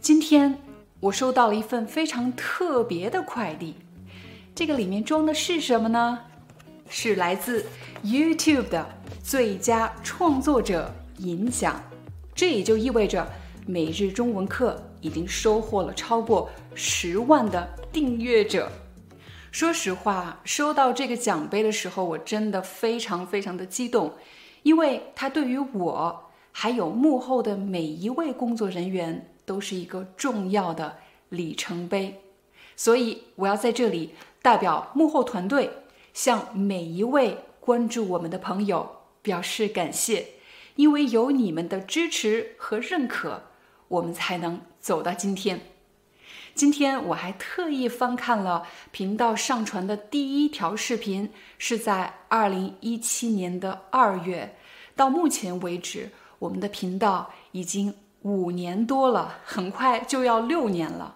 今天我收到了一份非常特别的快递，这个里面装的是什么呢？是来自 YouTube 的最佳创作者银奖，这也就意味着每日中文课已经收获了超过十万的订阅者。说实话，收到这个奖杯的时候，我真的非常非常的激动，因为它对于我还有幕后的每一位工作人员。都是一个重要的里程碑，所以我要在这里代表幕后团队，向每一位关注我们的朋友表示感谢，因为有你们的支持和认可，我们才能走到今天。今天我还特意翻看了频道上传的第一条视频，是在二零一七年的二月，到目前为止，我们的频道已经。五年多了，很快就要六年了。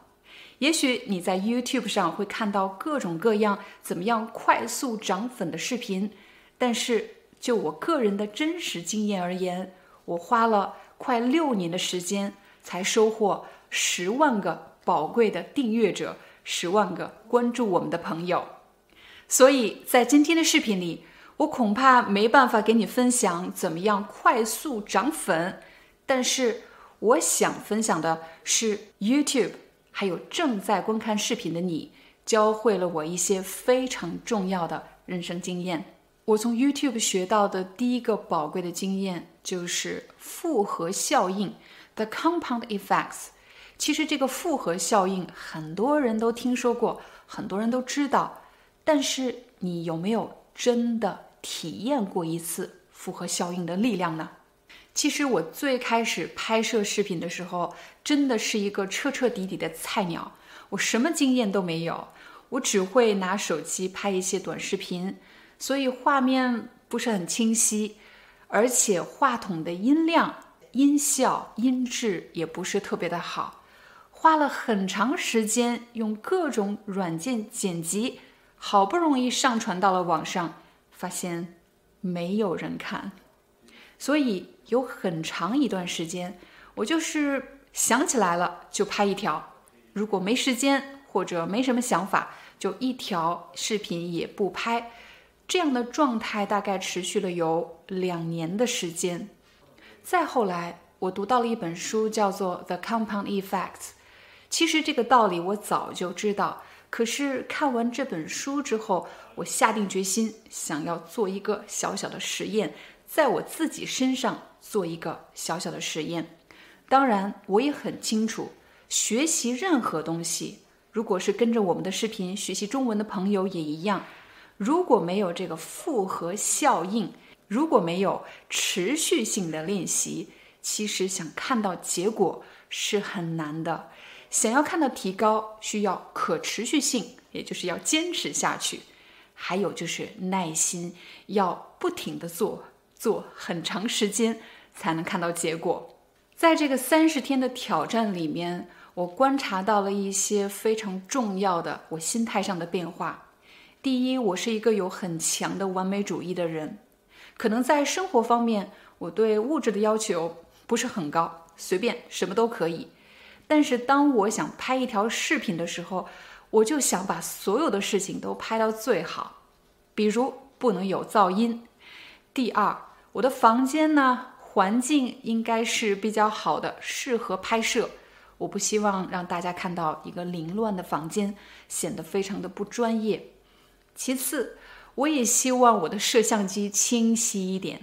也许你在 YouTube 上会看到各种各样怎么样快速涨粉的视频，但是就我个人的真实经验而言，我花了快六年的时间才收获十万个宝贵的订阅者，十万个关注我们的朋友。所以在今天的视频里，我恐怕没办法给你分享怎么样快速涨粉，但是。我想分享的是 YouTube，还有正在观看视频的你，教会了我一些非常重要的人生经验。我从 YouTube 学到的第一个宝贵的经验就是复合效应 （The Compound Effects）。其实这个复合效应很多人都听说过，很多人都知道，但是你有没有真的体验过一次复合效应的力量呢？其实我最开始拍摄视频的时候，真的是一个彻彻底底的菜鸟，我什么经验都没有，我只会拿手机拍一些短视频，所以画面不是很清晰，而且话筒的音量、音效、音质也不是特别的好，花了很长时间用各种软件剪辑，好不容易上传到了网上，发现没有人看。所以有很长一段时间，我就是想起来了就拍一条，如果没时间或者没什么想法，就一条视频也不拍。这样的状态大概持续了有两年的时间。再后来，我读到了一本书，叫做《The Compound Effects》。其实这个道理我早就知道，可是看完这本书之后，我下定决心想要做一个小小的实验。在我自己身上做一个小小的实验，当然我也很清楚，学习任何东西，如果是跟着我们的视频学习中文的朋友也一样，如果没有这个复合效应，如果没有持续性的练习，其实想看到结果是很难的。想要看到提高，需要可持续性，也就是要坚持下去，还有就是耐心，要不停的做。做很长时间才能看到结果，在这个三十天的挑战里面，我观察到了一些非常重要的我心态上的变化。第一，我是一个有很强的完美主义的人，可能在生活方面，我对物质的要求不是很高，随便什么都可以。但是当我想拍一条视频的时候，我就想把所有的事情都拍到最好，比如不能有噪音。第二。我的房间呢，环境应该是比较好的，适合拍摄。我不希望让大家看到一个凌乱的房间，显得非常的不专业。其次，我也希望我的摄像机清晰一点，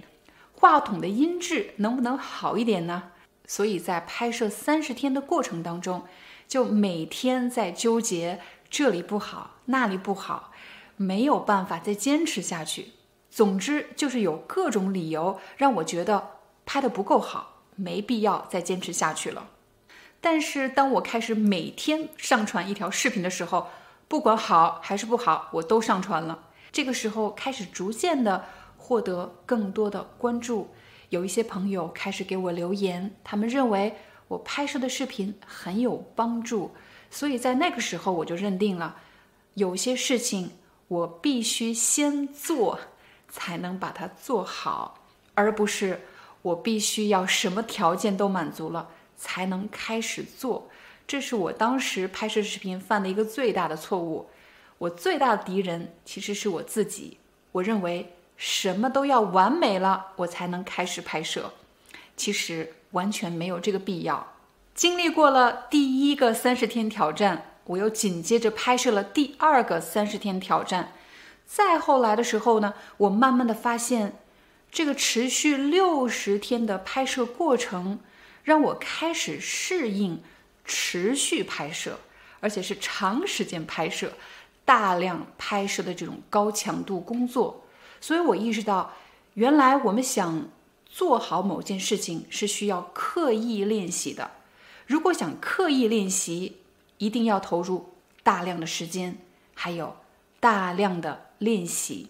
话筒的音质能不能好一点呢？所以在拍摄三十天的过程当中，就每天在纠结这里不好，那里不好，没有办法再坚持下去。总之就是有各种理由让我觉得拍的不够好，没必要再坚持下去了。但是当我开始每天上传一条视频的时候，不管好还是不好，我都上传了。这个时候开始逐渐的获得更多的关注，有一些朋友开始给我留言，他们认为我拍摄的视频很有帮助，所以在那个时候我就认定了，有些事情我必须先做，才能把它做好，而不是我必须要什么条件都满足了才能开始做。这是我当时拍摄视频犯的一个最大的错误。我最大的敌人其实是我自己。我认为什么都要完美了，我才能开始拍摄。其实完全没有这个必要。经历过了第一个三十天挑战，我又紧接着拍摄了第二个三十天挑战。再后来的时候呢，我慢慢的发现，这个持续六十天的拍摄过程，让我开始适应。持续拍摄，而且是长时间拍摄、大量拍摄的这种高强度工作，所以我意识到，原来我们想做好某件事情是需要刻意练习的。如果想刻意练习，一定要投入大量的时间，还有大量的练习。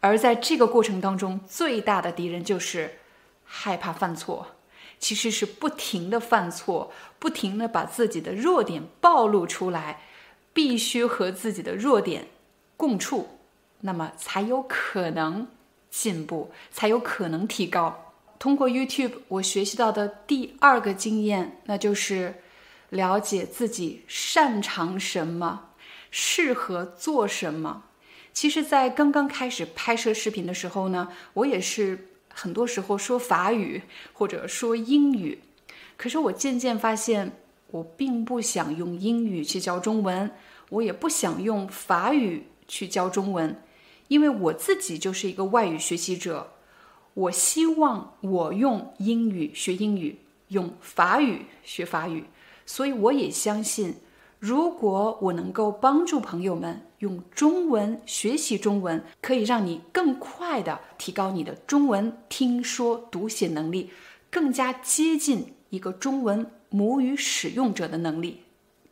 而在这个过程当中，最大的敌人就是害怕犯错。其实是不停的犯错，不停的把自己的弱点暴露出来，必须和自己的弱点共处，那么才有可能进步，才有可能提高。通过 YouTube，我学习到的第二个经验，那就是了解自己擅长什么，适合做什么。其实，在刚刚开始拍摄视频的时候呢，我也是。很多时候说法语或者说英语，可是我渐渐发现，我并不想用英语去教中文，我也不想用法语去教中文，因为我自己就是一个外语学习者。我希望我用英语学英语，用法语学法语，所以我也相信。如果我能够帮助朋友们用中文学习中文，可以让你更快的提高你的中文听说读写能力，更加接近一个中文母语使用者的能力。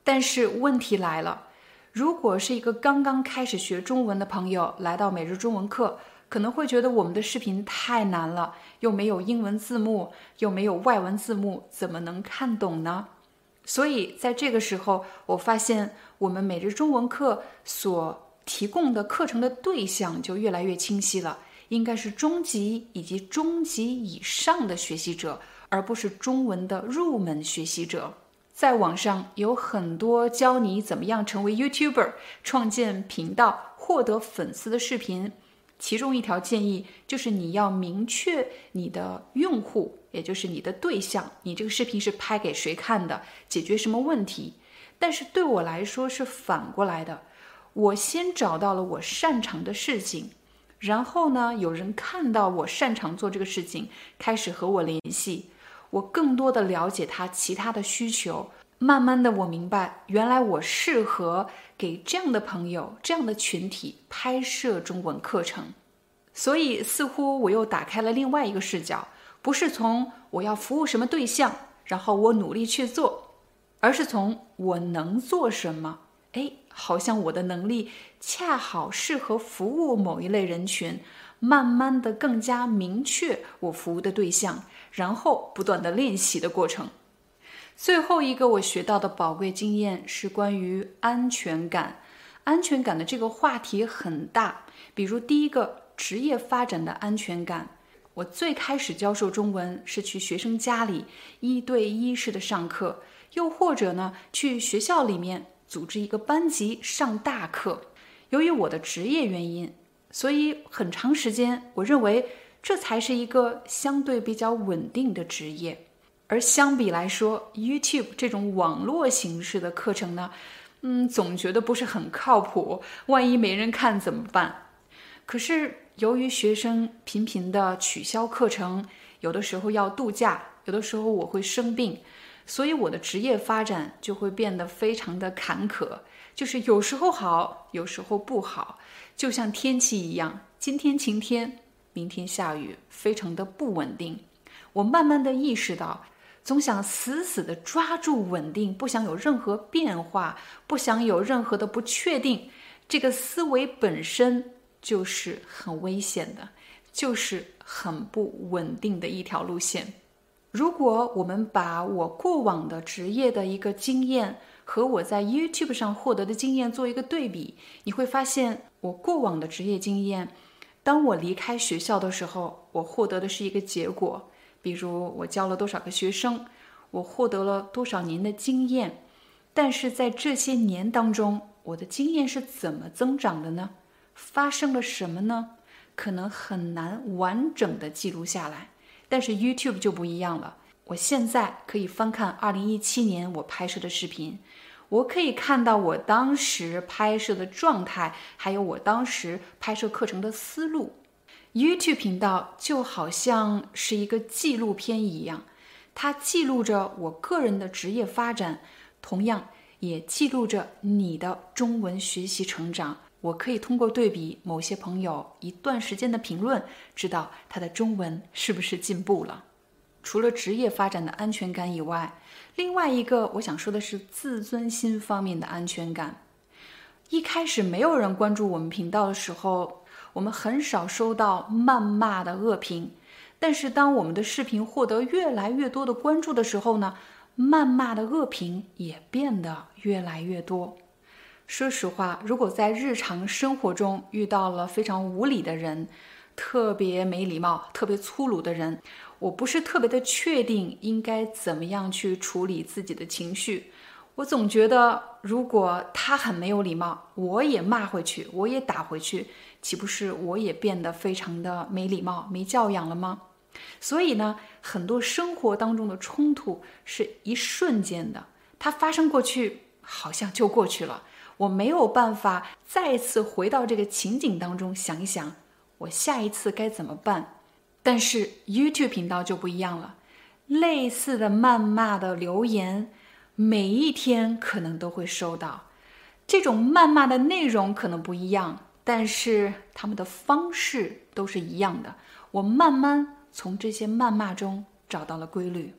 但是问题来了，如果是一个刚刚开始学中文的朋友来到每日中文课，可能会觉得我们的视频太难了，又没有英文字幕，又没有外文字幕，怎么能看懂呢？所以，在这个时候，我发现我们每日中文课所提供的课程的对象就越来越清晰了，应该是中级以及中级以上的学习者，而不是中文的入门学习者。在网上有很多教你怎么样成为 YouTuber、创建频道、获得粉丝的视频。其中一条建议就是你要明确你的用户，也就是你的对象，你这个视频是拍给谁看的，解决什么问题。但是对我来说是反过来的，我先找到了我擅长的事情，然后呢，有人看到我擅长做这个事情，开始和我联系，我更多的了解他其他的需求。慢慢的，我明白，原来我适合给这样的朋友、这样的群体拍摄中文课程，所以似乎我又打开了另外一个视角，不是从我要服务什么对象，然后我努力去做，而是从我能做什么。哎，好像我的能力恰好适合服务某一类人群，慢慢的更加明确我服务的对象，然后不断的练习的过程。最后一个我学到的宝贵经验是关于安全感。安全感的这个话题很大，比如第一个职业发展的安全感。我最开始教授中文是去学生家里一对一式的上课，又或者呢去学校里面组织一个班级上大课。由于我的职业原因，所以很长时间我认为这才是一个相对比较稳定的职业。而相比来说，YouTube 这种网络形式的课程呢，嗯，总觉得不是很靠谱。万一没人看怎么办？可是由于学生频频的取消课程，有的时候要度假，有的时候我会生病，所以我的职业发展就会变得非常的坎坷，就是有时候好，有时候不好，就像天气一样，今天晴天，明天下雨，非常的不稳定。我慢慢的意识到。总想死死的抓住稳定，不想有任何变化，不想有任何的不确定。这个思维本身就是很危险的，就是很不稳定的一条路线。如果我们把我过往的职业的一个经验和我在 YouTube 上获得的经验做一个对比，你会发现，我过往的职业经验。当我离开学校的时候，我获得的是一个结果，比如我教了多少个学生，我获得了多少年的经验。但是在这些年当中，我的经验是怎么增长的呢？发生了什么呢？可能很难完整的记录下来。但是 YouTube 就不一样了，我现在可以翻看2017年我拍摄的视频。我可以看到我当时拍摄的状态，还有我当时拍摄课程的思路。YouTube 频道就好像是一个纪录片一样，它记录着我个人的职业发展，同样也记录着你的中文学习成长。我可以通过对比某些朋友一段时间的评论，知道他的中文是不是进步了。除了职业发展的安全感以外，另外一个我想说的是自尊心方面的安全感。一开始没有人关注我们频道的时候，我们很少收到谩骂的恶评。但是当我们的视频获得越来越多的关注的时候呢，谩骂的恶评也变得越来越多。说实话，如果在日常生活中遇到了非常无理的人，特别没礼貌、特别粗鲁的人，我不是特别的确定应该怎么样去处理自己的情绪。我总觉得，如果他很没有礼貌，我也骂回去，我也打回去，岂不是我也变得非常的没礼貌、没教养了吗？所以呢，很多生活当中的冲突是一瞬间的，它发生过去，好像就过去了，我没有办法再次回到这个情景当中想一想。我下一次该怎么办？但是 YouTube 频道就不一样了，类似的谩骂的留言，每一天可能都会收到。这种谩骂的内容可能不一样，但是他们的方式都是一样的。我慢慢从这些谩骂中找到了规律。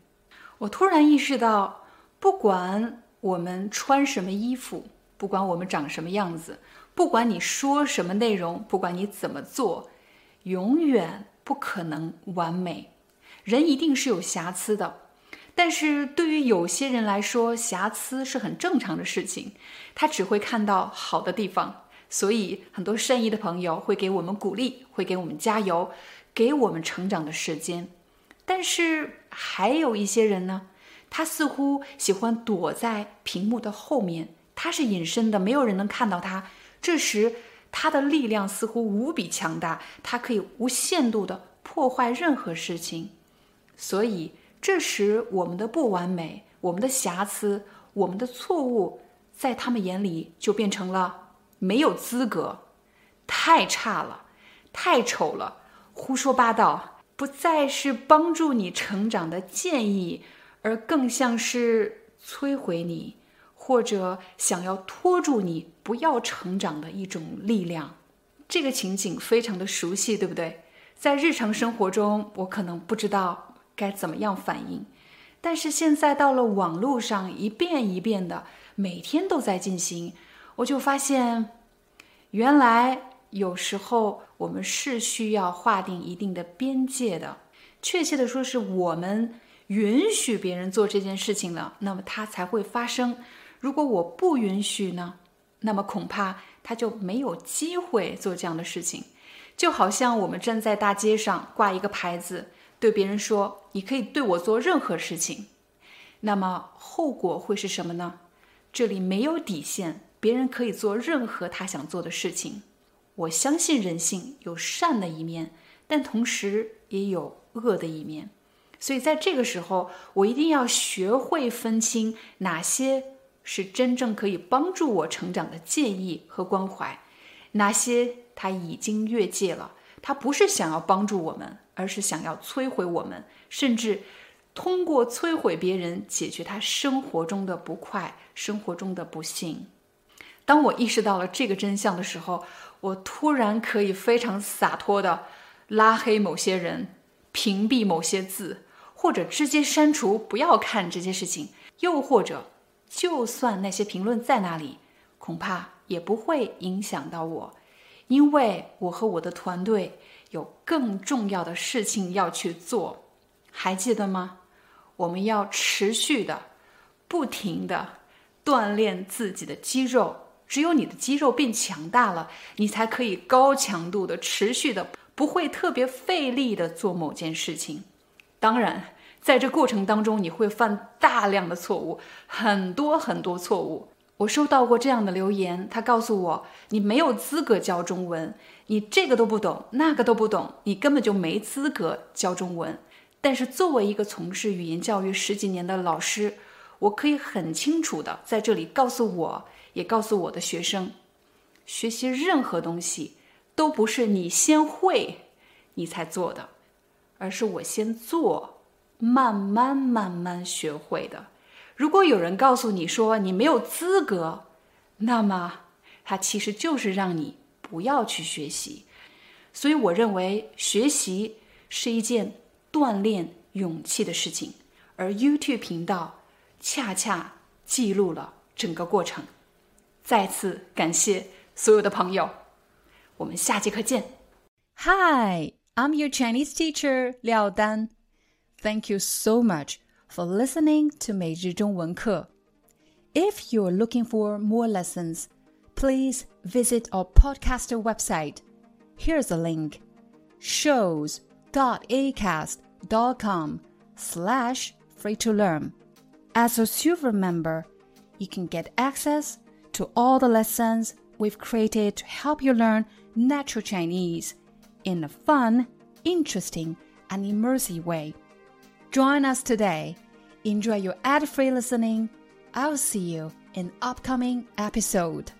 我突然意识到，不管我们穿什么衣服，不管我们长什么样子。不管你说什么内容，不管你怎么做，永远不可能完美。人一定是有瑕疵的，但是对于有些人来说，瑕疵是很正常的事情。他只会看到好的地方，所以很多善意的朋友会给我们鼓励，会给我们加油，给我们成长的时间。但是还有一些人呢，他似乎喜欢躲在屏幕的后面，他是隐身的，没有人能看到他。这时，他的力量似乎无比强大，他可以无限度的破坏任何事情。所以，这时我们的不完美、我们的瑕疵、我们的错误，在他们眼里就变成了没有资格、太差了、太丑了、胡说八道，不再是帮助你成长的建议，而更像是摧毁你。或者想要拖住你不要成长的一种力量，这个情景非常的熟悉，对不对？在日常生活中，我可能不知道该怎么样反应，但是现在到了网络上，一遍一遍的，每天都在进行，我就发现，原来有时候我们是需要划定一定的边界的。确切的说，是我们允许别人做这件事情了，那么它才会发生。如果我不允许呢，那么恐怕他就没有机会做这样的事情。就好像我们站在大街上挂一个牌子，对别人说：“你可以对我做任何事情。”那么后果会是什么呢？这里没有底线，别人可以做任何他想做的事情。我相信人性有善的一面，但同时也有恶的一面。所以在这个时候，我一定要学会分清哪些。是真正可以帮助我成长的建议和关怀，哪些他已经越界了？他不是想要帮助我们，而是想要摧毁我们，甚至通过摧毁别人解决他生活中的不快、生活中的不幸。当我意识到了这个真相的时候，我突然可以非常洒脱的拉黑某些人，屏蔽某些字，或者直接删除，不要看这些事情。又或者，就算那些评论在那里，恐怕也不会影响到我，因为我和我的团队有更重要的事情要去做。还记得吗？我们要持续的、不停的锻炼自己的肌肉。只有你的肌肉变强大了，你才可以高强度的、持续的，不会特别费力的做某件事情。当然。在这过程当中，你会犯大量的错误，很多很多错误。我收到过这样的留言，他告诉我：“你没有资格教中文，你这个都不懂，那个都不懂，你根本就没资格教中文。”但是作为一个从事语言教育十几年的老师，我可以很清楚的在这里告诉我，也告诉我的学生：学习任何东西都不是你先会你才做的，而是我先做。慢慢慢慢学会的。如果有人告诉你说你没有资格，那么他其实就是让你不要去学习。所以我认为学习是一件锻炼勇气的事情，而 YouTube 频道恰恰记录了整个过程。再次感谢所有的朋友，我们下节课见。Hi, I'm your Chinese teacher 廖丹。Thank you so much for listening to 每日中文课. If you're looking for more lessons, please visit our podcaster website. Here's a link shows.acast.com slash free to learn. As a silver member, you can get access to all the lessons we've created to help you learn natural Chinese in a fun, interesting, and immersive way. Join us today. Enjoy your ad free listening. I'll see you in upcoming episode.